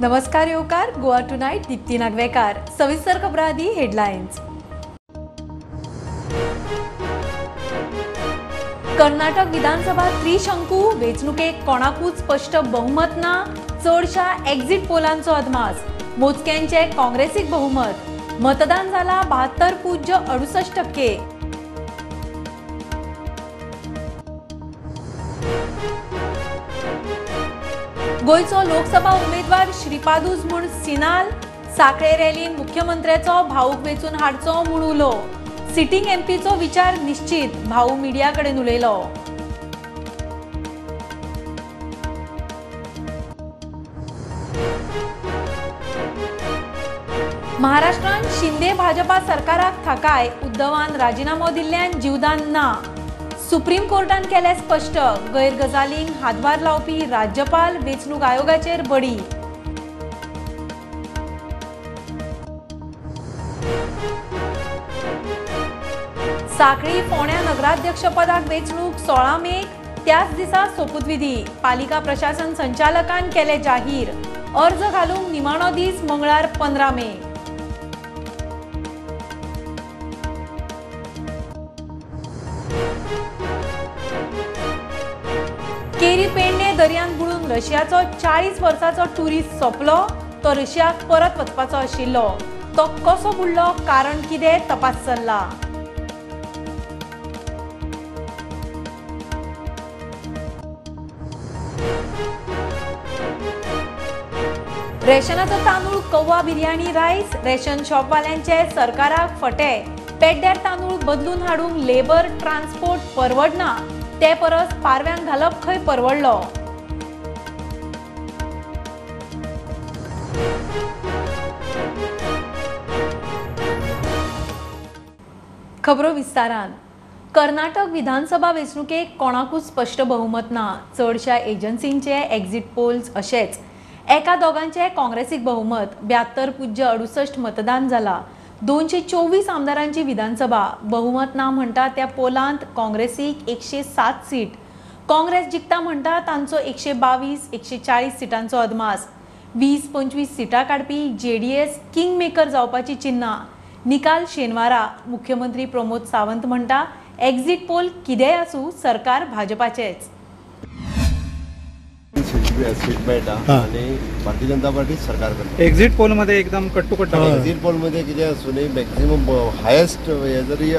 नमस्कार येवकार गोवा टुनाईट दीप्ती नागवेकार. सविस्तर खबराआधी हेडलाईन्स कर्नाटक विधानसभा त्रिशंकू वेंचणुकेक कोणाकूच स्पष्ट बहुमत ना? चडशा एक्झिट पोलांचो अदमास. मोजक्यांचे काँग्रेसीक बहुमत. मतदान जाला बहात्तर पूज्य अडुसष्ट टक्के. गोयचो लोकसभा उमेदवार श्रीपादूस म्हूण सिनाल साखळे रॅलीन मुख्यमंत्र्याचो भाऊक वेचून हाडचो म्हूण उलो. सिटींग एमपीचो विचार निश्चित भाऊ मिडिया कडेन उलयलो. महाराष्ट्रान शिंदे भाजपा सरकाराक थाकाय उद्धवान राजिनामो दिल्ल्यान जीवदान ना. सुप्रीम कोर्टान केले स्पष्ट गैरगजालींक हातभार लावपी राज्यपाल वेंचणूक आयोगाचेर बडी साखळी फोण्या नगराध्यक्ष पदाक वेंचणूक सोळा मे त्याच दिसा सोपूतविधी. पालिका प्रशासन संचालकान केले जाहीर. अर्ज घालूंक निमाणो दीस मंगळार पंदरा मे. केरी पेडणे दर्यान बुडून रशियाचो चाळीस वर्साचो टुरिस्ट सोंपलो तो रशियाक परत वचपाचो आशिल्लो तो कसो बुडलो कारण कितें तपास चल्ला. रेशनाचो तांदूळ कव्वा बिर्याणी रायस रेशन शॉपवाल्यांचे सरकाराक फटे. पेड्ड्यार तांदूळ बदलून हाडूंक लेबर ट्रान्सपोर्ट परवडना ते परस पारव्यांक घालप खंय परवडलो. खबरो विस्तारान. कर्नाटक विधानसभा वेंचणुकेक कोणाकूच स्पश्ट बहुमत ना. चडशा एजन्सींचे एक्झिट पोल्स अशेच. एका दोगांचे काँग्रेसीक बहुमत. ब्यात्तर पुज्य अडुसष्ट मतदान जाला दोनशे चोवीस आमदारांची विधानसभा. बहुमत ना म्हणटा त्या पोलांत काँग्रेसीक एकशे सात सीट. काँग्रेस जिखता म्हणटा तांचो एकशे बावीस एकशे चाळीस सिटांचो अदमास. वीस पंचवीस सिटां काडपी जे डी एस किंग मेकर जावपाची चिन्ना निकाल शेनवारा मुख्यमंत्री प्रमोद सावंत म्हणटा एक्झिट पोल कितेंय आसूं सरकार भाजपाचेंच. सीट हा. आनी भारतीय जनता पार्टी सरकार करता. एक्झिट पोलमध्ये एकदम कट्टू कट्टा एक्झिट पोलमध्ये कितें आसूं न्ही मॅक्झिमम हायेस्ट हे जरी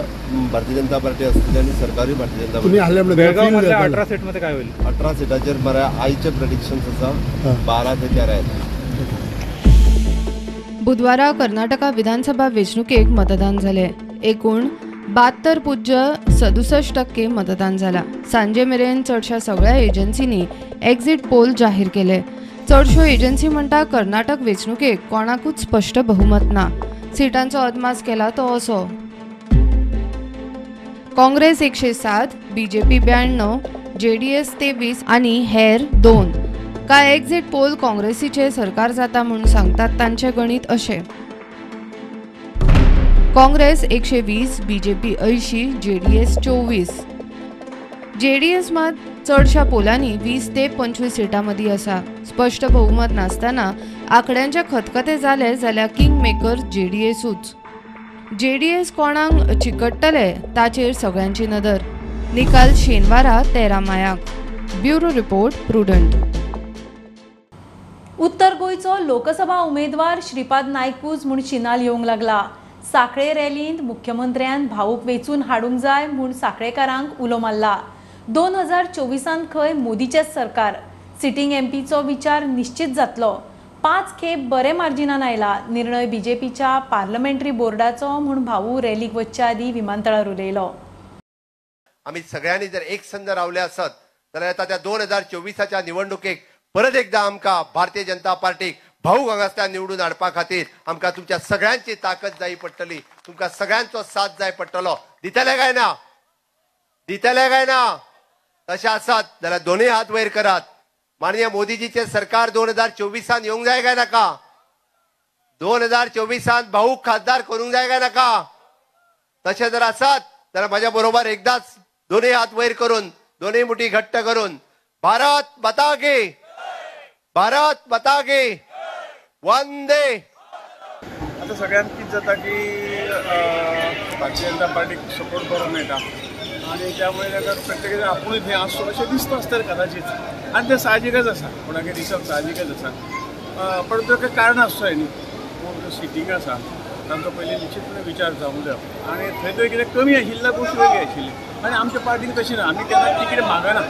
भारतीय जनता पार्टी आसतली आनी सरकारूय भारतीय जनता तुम्ही पार्टी. बेळगाव मधल्या अठरा. सीटमध्ये काय होईल? अठरा सिटाचेर मरे आयचे प्रडिक्शन्स आसा हा. बारा ते तेरा येता बुधवारा कर्नाटका विधानसभा वेंचणुकेक मतदान झाले एकूण बहात्तर पुज्य सदुसष्ट टक्के मतदान जाला सांजे मेरेन चडशा सगळ्या एजन्सींनी एक्झिट पोल जाहीर केले. चडश्यो एजन्सी म्हणटा कर्नाटक वेंचणुकेक कोणाकूच स्पश्ट बहुमत ना. सिटांचो अदमास केला तो असो. काँग्रेस एकशे सात बी जे पी ब्याण्णव जे डी एस तेवीस आणि हेर दोन. काय एक्झिट पोल काँग्रेसीचे सरकार जाता म्हणून सांगतात तांचे गणित अशें काँग्रेस एकशे वीस बीजेपी ऐंशी जेडीएस चोवीस एस मात चडशा पोलांनी वीस ते पंचवीस सिटां मदीं आसा स्पश्ट बहुमत नासतना आंकड्यांचे खतखते जाले जाल्यार किंग मेकर डी एस कोणाक चिकट्टले ताचेर सगळ्यांची नदर निकाल शेनवारा तेरा मायाक ब्युरो रिपोर्ट प्रुडंट उत्तर गोंयचो लोकसभा उमेदवार श्रीपाद नायकूच म्हूण शिनाल येवंक लागला साखळे रॅलींत मुख्यमंत्र्यान भाऊक वेचून हाडूंक जाय म्हूण साखळेकारांक उलो मारला. दोन हजार चोवीसांत खंय मोदीचेंच सरकार? सिटींग एमपीचो विचार निश्चित जातलो. पांच खेप बरे मार्जिनान आयला निर्णय बीजेपीच्या पार्लमेंटरी बोर्डाचो म्हूण भाऊ रॅलीक वचच्या आदीं विमानतळार उलयलो. आमी सगळ्यांनी जर एक संद रावले असत जाल्यार येता त्या दोन हजार चोवीसाच्या निवडणुकेक परत एकदा आमकां भारतीय जनता पार्टीक भाऊ हांगासल्यान निवडून हाडपा खातीर आमकां तुमच्या सगळ्यांची ताकद जाय पडटली. तुमकां सगळ्यांचो साथ जाय पडटलो. दितले काय ना? दितले काय ना? तशें आसात जाल्यार दोनूय हात वयर करात. माननीय मोदीजीचे सरकार दोन हजार चोवीसांत येवंक जाय काय नाका? दोन हजार चोवीसांत भाऊक खासदार करूंक जाय काय नाका? तशें जर आसात जाल्यार म्हज्या बरोबर एकदाच दोनूय हात वयर करून दोनूय मुठी घट्ट करून भारत बता गे भारत बता गे वंदे! आता सगळ्यांत कितें जाता की भारतीय जनता पार्टीक सपोर्ट बरो मेळटा आनी त्यामुळे ताका प्रत्येक आपूण हें असो अशें दिसता आसतलें कदाचित. आनी तें साहजिकच आसा कोणाकय दिसप साहजिकच आसा अं, पण ताका कारण आसचो न्ही. कोण जो सिटींग आसा तांचो पयलीं निश्चितपणे विचार जावंक जाय आनी थंय थंय कितें कमी आशिल्ल्या गोश्टी वेगळी आशिल्ली आनी आमच्या पार्टीन तशें ना आमी केन्ना तिकीट मागना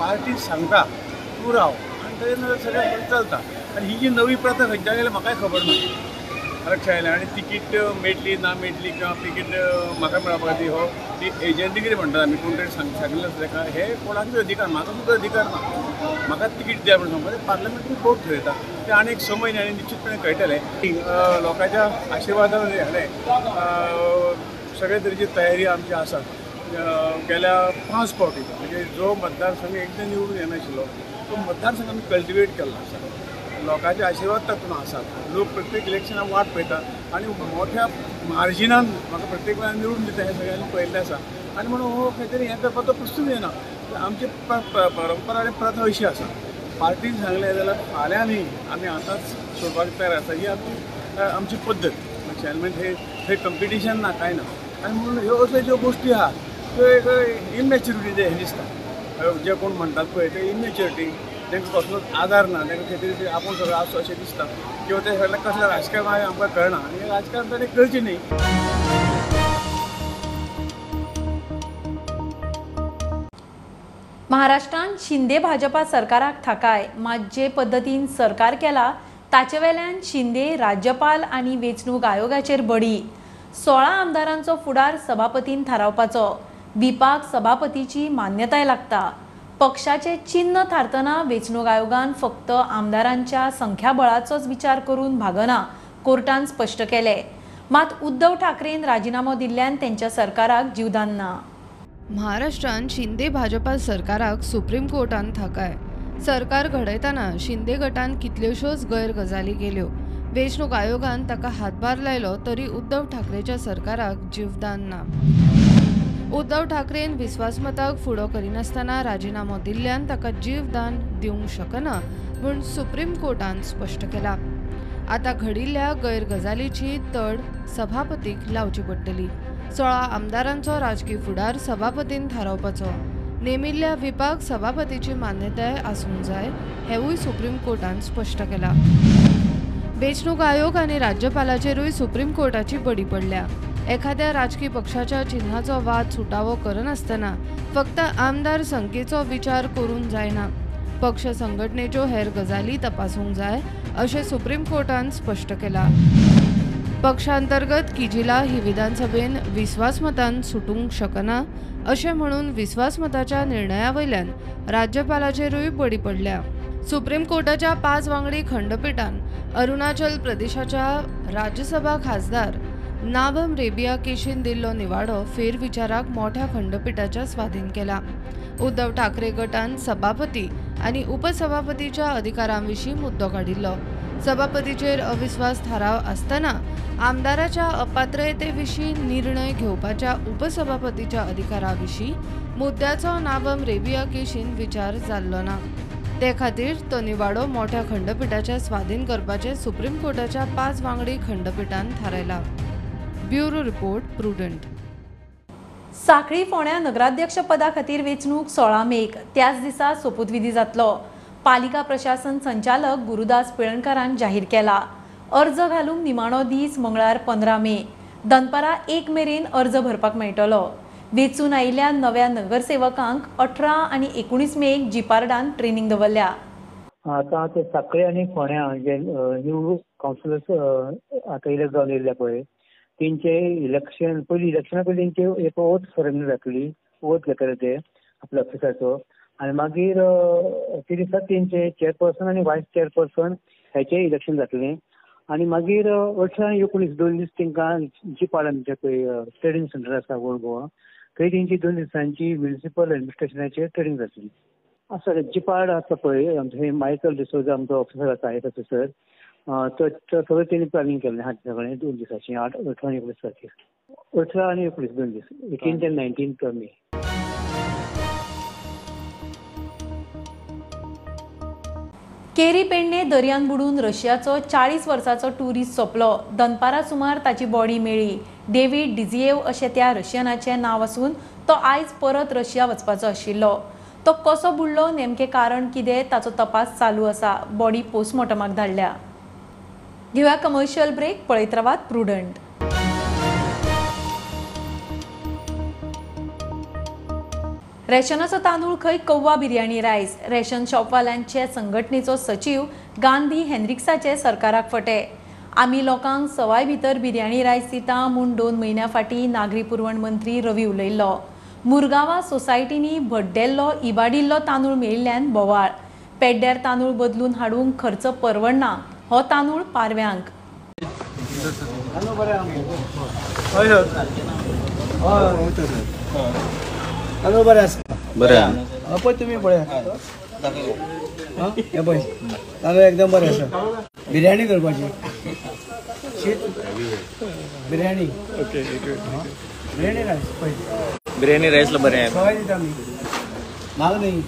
पार्टी सांगता तूं राव आनी थंय सगळें चलता. आनी ही जी नवी प्रथा खंयच्यान गेल्या म्हाकाय खबर ना आरक्षण आयलें आनी तिकीट मेळटली ना मेळटली किंवा तिकीट म्हाका मेळपा खातीर हो ती एजंटी कितें म्हणटात आमी कोण तरी सांग सांगिल्लें आसा ताका हे कोणाकूच अधिकार म्हाका सुद्दां अधिकार ना म्हाका तिकीट दिया म्हणून सांगता. पार्लमेंटरी कोर्ट थरयता ते आनी एक स म्हयन्यांनी निश्चितपणे कळटलें लोकांच्या आशिर्वादान जालें सगळे तरेची तयारी आमची आसा गेल्या पांच फावटी म्हणजे जो मतदारसंघ एकदां निवडून येनाशिल्लो तो मतदारसंघ आमी कल्टिवेट केल्लो आसा लोकांचे आशिर्वाद तातूंत आसात लोक प्रत्येक इलेक्शनाक वाट पळयतात आनी मोठ्या मार्जिनान म्हाका प्रत्येक वेळार निवडून दिता हें सगळ्यांनी पळयल्लें आसा आनी म्हणून हो खंय तरी हें करपाचो प्रश्नूच येना आमची परंपरा आनी प्रथा अशी आसा पार्टीन सांगलें जाल्यार फाल्यां न्ही आमी आतांच सोडपाक तयार आसा ही आमची आमची पद्दत चॅरमॅन हे थंय कंपिटिशन ना कांय ना. आनी म्हणून ह्यो अश्यो ज्यो गोश्टी आहा त्यो एक इमॅच्युरिटी हें दिसता जे कोण म्हणटात पळय ते इमॅच्युरिटी तांकां कसलोच आधार ना तांकां खंय तरी आपूण सगळें आसचो अशें दिसता किंवा ते सगळें कसलें राजकारण आहे आमकां कळना आनी राजकारण ताणें करचें न्ही. महाराष्ट्रान शिंदे भाजपा सरकाराक थाकाय. मात जे पद्दतीन सरकार केला ताचे वेल्यान शिंदे राज्यपाल आनी वेंचणूक आयोगाचेर बडी. सोळा आमदारांचो फुडार सभापतीन थारावपाचो. विपाक सभापतीची मान्यताय लागता. पक्षाचे चिन्ह थारतना वेंचणूक आयोगान फक्त आमदारांच्या संख्याबळाचोच विचार करून भागना कोर्टान स्पश्ट केले. मात उद्धव ठाकरेन राजिनामो दिल्ल्यान तेंच्या सरकाराक जीवदान ना महाराष्ट्रान शिंदे भाजपा सरकाराक सुप्रीम कोर्टान थाकाय. सरकार घडयतना शिंदे गटान कितल्योश्योच गैरगजाली केल्यो. वेंचणूक आयोगान ताका हातभार लायलो तरी उद्धव ठाकरेच्या सरकाराक जीवदान ना उद्धव ठाकरेन विस्वासमताक फुडो करिनासतना राजिनामो दिल्ल्यान ताका जीवदान दिवंक शकना म्हूण सुप्रीम कोर्टान स्पश्ट केला. आता घडिल्ल्या गैरगजालीची तड सभापतीक लावची पडटली. सोळा आमदारांचो राजकीय फुडार सभापतीन थारावपाचो. नेमिल्ल्या विपाक सभापतीची मान्यताय आसूंक जाय हेवूय सुप्रीम कोर्टान स्पश्ट केला. वेंचणूक आयोग आनी राज्यपालाचेरूय सुप्रीम कोर्टाची बडी पडल्या. एखाद्या राजकीय पक्षाच्या चिन्हाचो वाद सुटावो करनासतना फक्त आमदार संख्येचो विचार करून जायना. पक्ष संघटनेच्यो हेर गजाली तपासूंक जाय अशें सुप्रीम कोर्टान स्पश्ट केला. पक्षांतर्गत किजिला ही विधानसभेन विस्वासमतान सुटूंक शकना अशें म्हणून विस्वासमताच्या निर्णया वयल्यान राज्यपालाचेरूय बडी पडल्या. सुप्रीम कोर्टाच्या पांच वांगडी खंडपीठान अरुणाचल प्रदेशाच्या राज्यसभा खासदार नाबम रेबिया केशीन दिल्लो निवाडो फेरविचाराक मोठ्या खंडपीठाच्या स्वाधीन केला. उद्धव ठाकरे गटान सभापती आनी उपसभापतीच्या अधिकारांविशीं मुद्दो काडिल्लो सभापतीचेर अविस्वास थाराव आसतना आमदाराच्या अपात्रतेविशीं निर्णय घेवपाच्या उपसभापतीच्या अधिकारा विशीं मुद्द्याचो नाबम रेबिया केशीन विचार जाल्लो ना. ते खातीर तो निवाडो मोठ्या खंडपीठाचे स्वाधीन करपाचे सुप्रीम कोर्टाच्या पांच वांगडी खंडपीठान थारायला. Bureau report Prudent. साखळी फोंड्या नगराध्यक्ष पदा खातीर वेंचणूक सोळा मेक. त्याच दिसा सोपूतविधी जातलो. पालिका प्रशासन संचालक गुरुदास पिळणकरान जाहीर केला. अर्ज घालूंक निमाणो दीस मंगळार पंदरा मे. दनपारां एक मेरेन अर्ज भरपाक मेळटलो. वेंचून आयिल्ल्या नव्या नगरसेवकांक अठरा आनी एकुणीस मेक जिपार्डान ट्रेनिंग दवरल्या. आतां ते साखळे आनी फोण्या जे न्यू कावन्सिलर्स आतां इलेक्ट जावन येयल्या पळय. तेंचे इलेक्शन पयलीं इलेक्शना पयलीं तेंचे एक ओथ सेरेमनी जातली ओथ घेतले ते आपल्या ऑफिसाचो आनी मागीर अ, म्हणजे ते दिसा तेंचे चेअरपर्सन आनी वायस चेअरपर्सन हेचें इलेक्शन जातलें. आनी मागीर अठरा आनी एकुणीस दोन दीस तेंकां जी पालन जे पळय ट्रेडींग सेंटर आसा ओल्ड गोवा थंय तेंची दोन दिसांची म्युनिसिपल एडमिनिस्ट्रेशनाचेर ट्रेडींग जातली. आसा जिपाड आसा पळय आमचो मायकल डिसोजा आमचो ऑफिसर आसा आय एस ऑफिसर अं, तो प्लॅनिंग केल्लें हा सगळें दोन दिसाचें आठ अठरा आनी एकुणीस तारखेर अठरा आनी एकुणीस दोन दीस एटीन ते नायन्टीन मे केरी पेडणे दर्यान बुडून रशियाचो चाळीस वर्साचो ट्युरिस्ट सोंपलो दनपारा सुमार ताची बॉडी मेळ्ळी डेव्हिड डिझिएव अशें त्या रशियनाचें नांव आसून तो आयज परत रशिया वचपाचो आशिल्लो. तो कसो बुडलो नेमकें कारण कितें ताचो तपास चालू आसा. बॉडी पोस्टमॉर्टमाक धाडल्या. घेऊया कमर्शियल ब्रेक पळयत प्रुडंट रेशनाचो तांदूळ खंय कव्वा बिर्याणी रायस रेशन शॉपवाल्यांचे संघटनेचो सचिव गांधी हेनरिक्साचे सरकाराक फटे. आमी लोकांक सवाय भितर बिर्याणी रायस दिता म्हूण दोन म्हयन्या फाटीं नागरी पुरवण मंत्री रवी उलयल्लो. मुरगांवा सोसायटींनी भड्डेल्लो इबाडिल्लो तांदूळ मेळिल्ल्यान बोवाळ. पेड्ड्यार तांदूळ बदलून हाडूंक खर्च परवडना. हो तांदूळ पारव्यांक. तांदूळ बरे. आसा बरे पळय तुमी पळया हे पळय तांदूळ एकदम बरे आसा बिर्याणी करपाची बिर्याणी. बिर्याणी रायस पळय बिर्याणी राईसला बरें आहे. सवाय दिता आमी म्हाग न्ही.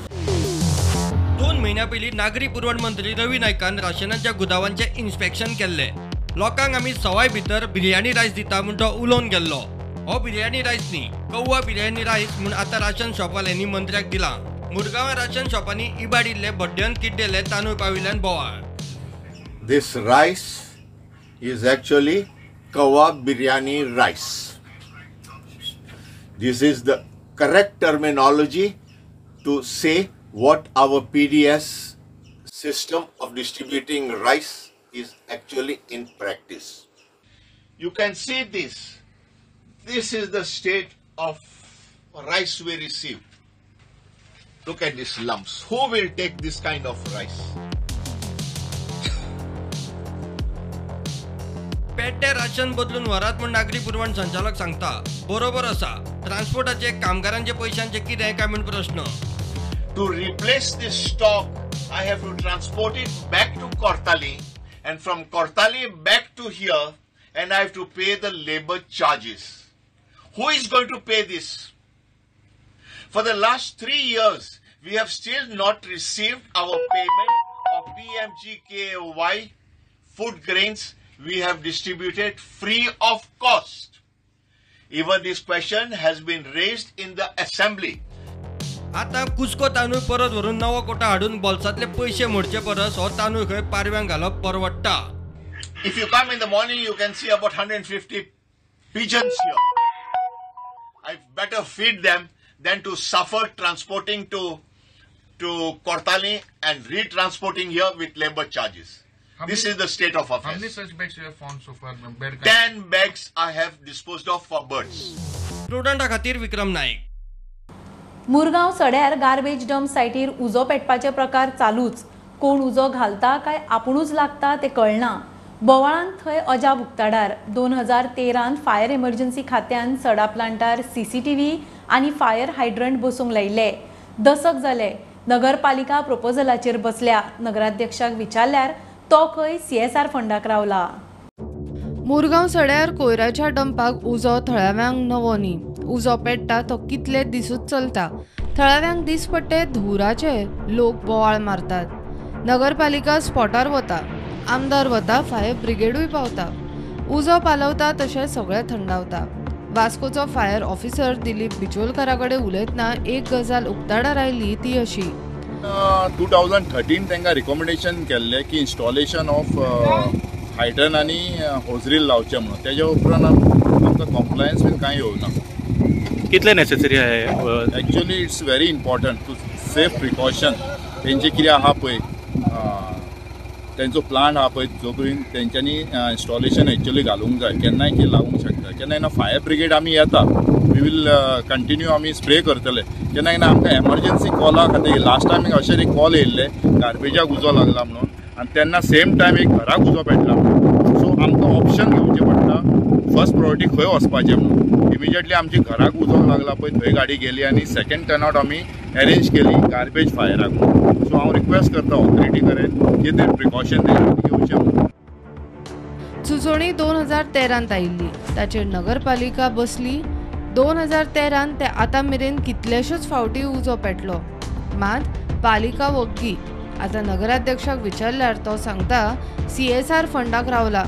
दोन महिन्या पयलीं नागरी पुरवण मंत्री रवी नायकान राशनाच्या गुदावांचे इन्स्पेक्शन केले. लोकांक आमी सवाय भितर बिर्याणी रायस दिता म्हूण तो उलोवन गेल्लो. हो बिर्याणी रायस न्ही कौवा बिर्याणी रायस म्हूण आतां राशन शॉपवाल्यांनी मंत्र्याक दिला. मुरगांवा राशन शॉपांनी इबाडिल्ले बड्ड्यान किड्डेले तांदूळ पाविल्ल्यान बोवाळ. दिस रायस इज actually कवा biryani rice this is the correct terminology to say what our PDS system of distributing rice is actually in practice. You can see this. This is the state of rice we receive. Look at these lumps. Who will take this kind of rice? पेड्डे ration बदलून व्हरात म्हूण नागरी पुरवण संचालक सांगता बरोबर आसा ट्रान्सपोर्टाचे कामगारांचे पयशांचे कितें काय म्हूण प्रश्न to replace this stock, I have to transport it back to Kortali and from Kortali back to here and I have to pay the labor charges. Who is going to pay this? For the last three years, we have still not received our payment of PMGKY food grains we have distributed free of cost. Even this question has been raised in the assembly. आता कुस्को तांदूळ परत व्हरून नवो कोटा हाडून बॉल्सातले पैसे मोडचे परस हो तांदूळ खंय पारव्यांक घालप परवडटा if you come in the morning you can see about hundred fifty pigeons your I better feed them than to suffer transporting to to Cortalim and retransporting your with labour charges this is the state of ten bags I have dispose of for birds स्टुडंटा खातीर विक्रम नाईक. मुरगांव सड्यार garbage dump सायटीर उजो पेटपाचे प्रकार चालूच. कोण उजो घालता काय आपुणूच लागता ते कळना. बोवाळान थंय अजाब उक्ताडार दोन हजार तेरान फायर एमर्जन्सी खात्यान सडा प्लांटार सी सी टी व्ही आनी फायर हायड्रंट बसूंक लायिल्ले. दसक जाले. नगरपालिका प्रपोजलाचेर बसल्या. नगराध्यक्षाक विचारल्यार तो खंय सीएसआर फंडाक रावला. मुरगांव सड्यार कोयराच्या डंपाक उजो थळाव्यांक नवो न्ही. उजो पेट्टा तो कितले दिसूच चलता. थळाव्यांक दीस पडटे धुराचे लोक बोवाळ मारतात. नगरपालिका स्पॉटार वता आमदार वता फायर ब्रिगेडूय पावता. उजो पालवता तशें सगळें थंडावता. वास्कोचो फायर ऑफिसर दिलीप बिचोलकारा कडेन उलयतना एक गजाल उक्ताडार आयली ती अशी. टू थावजंड थर्टीन तांकां रिकमेंडेशन केल्लें की इन्स्टॉलेशन ऑफ हायड्रन आनी होजरील लावचें म्हणून. तेज्या उपरांत आमकां कॉम्प्लायन्स बीन कांय येवना कितले नेसेसरी आहे? Actually it's very important to safe precaution तेंचे कितें आहा पळय तेंचो प्लांट आहा पळय जो पर्यंत तेंच्यांनी इन्स्टॉलेशन एक्चुअली घालूंक जाय केन्नाय की लावूंक शकता केन्ना केन्ना फायर ब्रिगेड आमी येता वी वील कंटिन्यू आमी स्प्रे करतले. केन्ना केन्ना आमकां एमर्जन्सी कॉला खातीर लास्ट टायम अशें एक कॉल येयल्ले गार्बेजाक उजो लागला म्हणून आनी तेन्ना सेम टायम एक घराक उजो पेटला म्हणून. सो आमकां ऑप्शन घेवचें पडटा फर्स्ट प्रायोरिटी खंय वचपाचें म्हणून. इमिजिएटली आमची घराक उजो लागला पळय थंय गाडी गेली आनी सेकंड टर्नआउट आमी अरेंज केली गार्बेज फायराक सो हांव रिक्वेस्ट करता ऑथॉरिटी कडेन की ते प्रिकॉशन घेवचें म्हणून सुचोवणी दोन हजार तेरांत आयिल्ली ताचेर नगरपालिका बसली. दोन हजार तेरान ते आतां मेरेन कितलेशेच फावटी उजो पेटलो. मात पालिका वग्गी. आतां नगराध्यक्षाक विचारल्यार तो सांगता सी एस आर फंडाक रावला.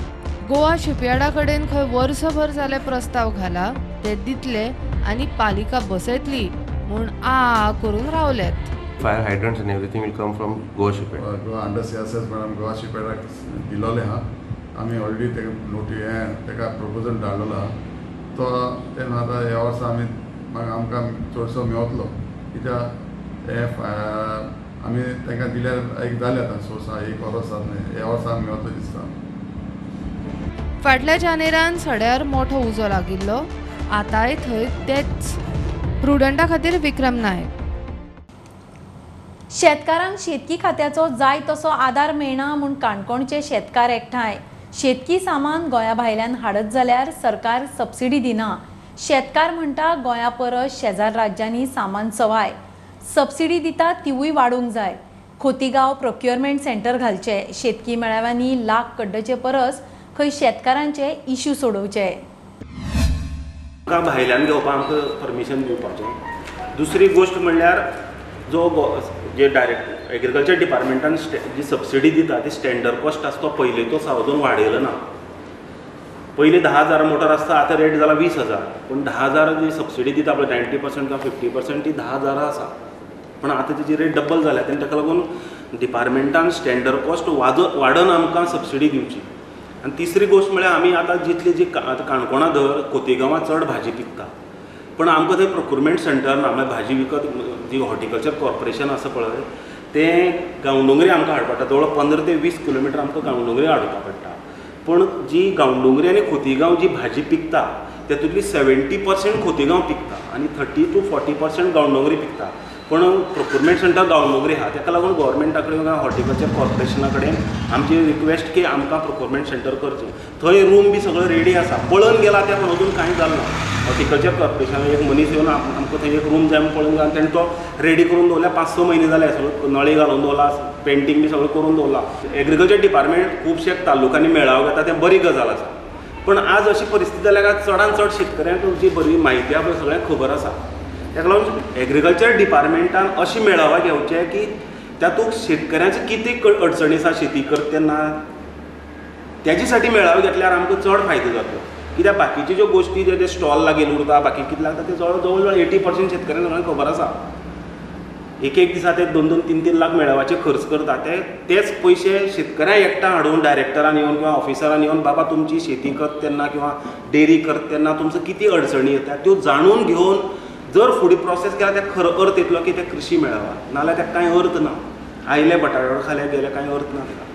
गोवा शिपयार्डा कडेन खंय वर्सभर जाले प्रस्ताव घाला. ते दितले आनी पालिका बसयतली म्हूण आ करून रावल्यात. Fire hydrants and everything will come from Goa Shipyard. Goa under C S madam Goa शिपेडाक दिलोले आहा आमी ऑलरेडी तेका नोटी हें तेका प्रपोजल धाडलेलो आहा तो तेन्ना आतां ह्या वर्सा आमी आमकां चडसो मेवतलो. कित्याक हे आमी तांकां दिल्यार एक जालें आतां सोर्स आहा एक वर्स जालें ह्या वर्सा आमी मेवतलो दिसता. फाटल्या जानेरान सड्यार मोठो उजो लागिल्लो. आतांय थंय तेच. प्रुडंटा खातीर विक्रम नायक शेतकारांक शेतकी खात्याचो जाय तसो आदार मेळना म्हूण काणकोणचे शेतकार एकठांय शेतकी सामान गोंया भायल्यान हाडत जाल्यार सरकार सबसिडी दिना. शेतकार म्हणटा गोंया परस शेजार राज्यांनी सामान सवाय. सबसिडी दिता तिवूय वाडूंक जाय. खोतीगांव प्रोक्युअरमेंट सेंटर घालचे. शेतकी मेळाव्यांनी लाख कड्डचे परस खंय शेतकारांचे इश्यू सोडोवचे. आमकां भायल्यान घेवपाक आमकां परमिशन दिवपाचें. दुसरी गोश्ट म्हणल्यार जो गो जे डायरेक्ट एग्रीकल्चर डिपार्टमेंटान स्टे जी सबसिडी दिता ती स्टँडर्ड कॉस्ट आसा तो पयलीं तो सावजून वाडयलो ना. पयलीं धा हजार मोटर आसता आतां रेट जाला वीस हजार. पूण धा हजार जी सबसिडी दिता पळय नायन्टी पर्संट किंवा फिफ्टी पर्संट ती धा हजारां आसा. पूण आतां तेजी रेट डबल जाल्या तेन्ना ताका लागून डिपार्टमेंटान स्टँडर्ड कॉस्ट वाज वाडोवन आमकां सबसिडी दिवची. आनी तिसरी गोश्ट म्हळ्यार म्हणजे आमी आतां जितली जी आतां काणकोणा धर खोतीगांवां चड भाजी पिकता. पूण आमकां थंय प्रोक्युरमेंट सेंटर ना म्हळ्यार भाजी विकत जी हॉर्टिकल्चर कॉर्पोरेशन आसा पळय तें गांवडोंगरी आमकां हाडपा पडटा जवळ पंदरा ते वीस किलोमिटर आमकां गांवडोंगरी हाडपा पडटा. पूण जी गांवडोंगरी आनी खोतीगांव जी भाजी पिकता तेतूंतली सेवेंटी पर्संट खोतीगांव पिकता आनी thirty to forty percent Gaondongri पिकता. पूण प्रोक्युरमेंट सेंटर गांवडोंगरी आहा ताका लागून गोवोरमेंटा कडेन किंवा हॉर्टिकल्चर कॉर्पोरेशना कडेन आमची रिक्वेस्ट की आमकां प्रोक्युरमेंट सेंटर करचें. थंय रूम बी सगळो रेडी आसा. पळोवन गेला त्या पूण अजून कांय जालें ना. हॉर्टिकल्चर कॉर्पोरेशनान एक मनीस येवन आमकां थंय एक रूम जाय म्हूण पळोवन गेला. तेणें तो रेडी करून दवरल्या. पांच स म्हयने जाले सगळो नळी घालून दवरला पेंटींग बी सगळें करून दवरला. एग्रीकल्चर डिपार्टमेंट खुबशे तालुकांनी मेळावो घेता तें बरी गजाल आसा. पूण आज अशी परिस्थिती जाल्या काय चडांत चड शेतकऱ्यांक जी बरी म्हायती आहा पळय सगळ्यांक खबर आसा. ताका लागून एग्रीकल्चर डिपार्टमेंटान अशी मेळावा घेवचे की तातूंत शेतकऱ्यांचे कितें अडचणी आसा शेती करता तेन्ना तेजे साठी मेळावे घेतल्यार आमकां चड फायदो जातलो कित्याक बाकीच्यो ज्यो गोश्टी जे स्टॉल लागील उरता बाकी कितें लागता ते जवळ जवळ जवळ एटी पर्संट शेतकऱ्यांक सगळ्यांक खबर आसा एक एक दिसा ते दोन दोन तीन तीन लाख मेळाव्याचे खर्च करता ते तेच पयशे शेतकऱ्यांक एकठांय हाडून डायरेक्टरान येवन किंवा ऑफिसरान येवन बाबा तुमची शेती करता तेन्ना किंवा डेरी करता तेन्ना तुमचो किती अडचणी येता त्यो जाणून घेवन जर फुडें प्रोसेस केला त्या खरो अर्थ येतलो की ते कृशी मेळावा. नाजाल्यार ताका कांय अर्थ ना. आयले बटाट्यावर खाले गेले कांय अर्थ ना तेका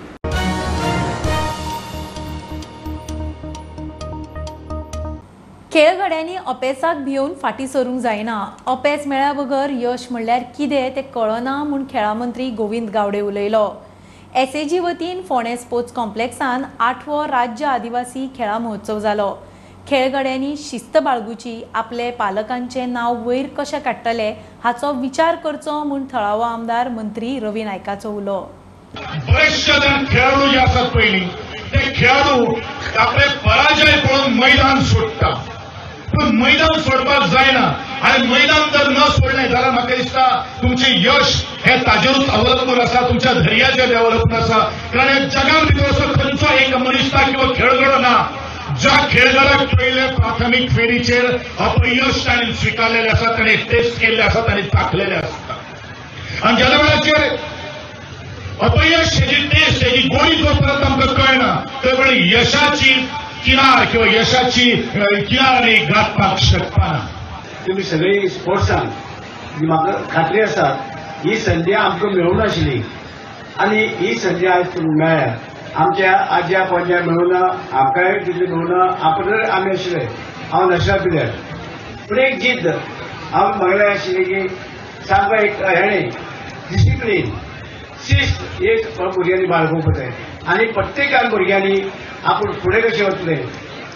खेळगड्यांनी अपेसाक भिवून फाटीं सरूंक जायना. अपेस मेळ्या बगर यश म्हणल्यार कितें तें कळना म्हूण खेळा मंत्री गोविंद गावडे उलयलो. एस ए जी वतीन फोंडे स्पोर्ट्स कॉम्प्लेक्सान आठवो राज्य आदिवासी खेळा महोत्सव जालो. खेळगड्यांनी शिस्त बाळगुची आपले पालकांचे नाव वयर कशें काडटले हाचो विचार करचो म्हूण थळावो आमदार मंत्री रवी नायकाचो उलो. बरेचशे जण खेळाडू जे आसात पहिली ते खेळाडू आपले पराजय पळोवन मैदान सोडटा पण मैदान सोडपाक जायना आणि मैदान जर न सोडले जाल्यार म्हाका दिसता तुमचे यश हे ताजेरूच अवलंबून आसा तुमच्या धैर्याचेर अवलंबून आसा. कारण हे भितर असो खंयचो एक मनीस ना किंवा खेळगडो ना. ज्या खेळगड्याक पयले प्राथमीक फेरीचेर अपयश ताणें स्विकारलेले असतात ताणें टेस्ट केल्ले असतात ताणें ताकलेले आसता आणि ज्या वेळाचेर अपयश हेची टेस्ट हेची गोळी जोपर्यंत आमकां कळना ते वेळी यशाची किनार किंवा यशाची किनार आमी गाठपाक शकता तुम्ही सगळी स्पोर्ट्सान जी म्हाका खात्री आसा ही संदी आमकां मेळूंक नाशिल्ली आनी ही संधी आयज तुमी मेळ्ळ्या आमच्या आज्या पणज्या मिळून आमकांय तितली मिळून आपण आमी आशिल्ले हांव नॅशनल प्लेयर पूण एक जिद्द. हांव म्हागेलें आशिल्लें की सामको एक हेणें डिसिप्लीन शिस्त एक भुरग्यांनी बाळगूंक जाय आनी प्रत्येकान भुरग्यांनी आपूण फुडें कशें वतले?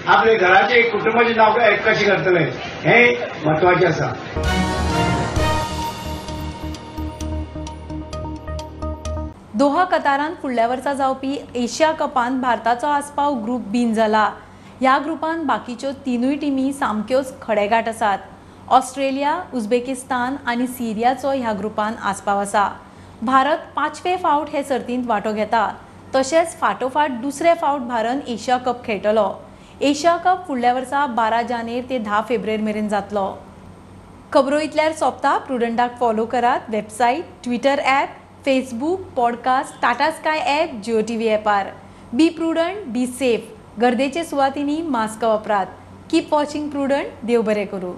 आपले घराचे कुटुंबाचें नांव कशें करतले? हें म्हत्वाचें आसा दोहा कतारान फुडल्या वर्सा जावपी एशिया कपांत भारताचो आस्पाव ग्रुप बीन जाला. ह्या ग्रुपान बाकीच्यो तिनूय टिमी सामक्योच खडेगाठ आसात. ऑस्ट्रेलिया उझबेकिस्तान आनी सिरियाचो ह्या ग्रुपान आस्पाव आसा. भारत पांचवे फावट हे सर्तींत वांटो घेता. तशेंच फाटोफाट दुसरे फावट भारत एशिया कप खेळटलो. एशिया कप फुडल्या वर्सा बारा जानेर ते धा फेब्रुवारी मेरेन जातलो. खबरो इतल्यार सोंपता प्रुडंटाक फॉलो करात website Twitter app Facebook podcast Tata Sky app Jio T V ॲपार be prudent be safe गर्देचे सुवातींनी मास्क वापरात. कीप वॉचिंग प्रुडंट देव बरें करूं.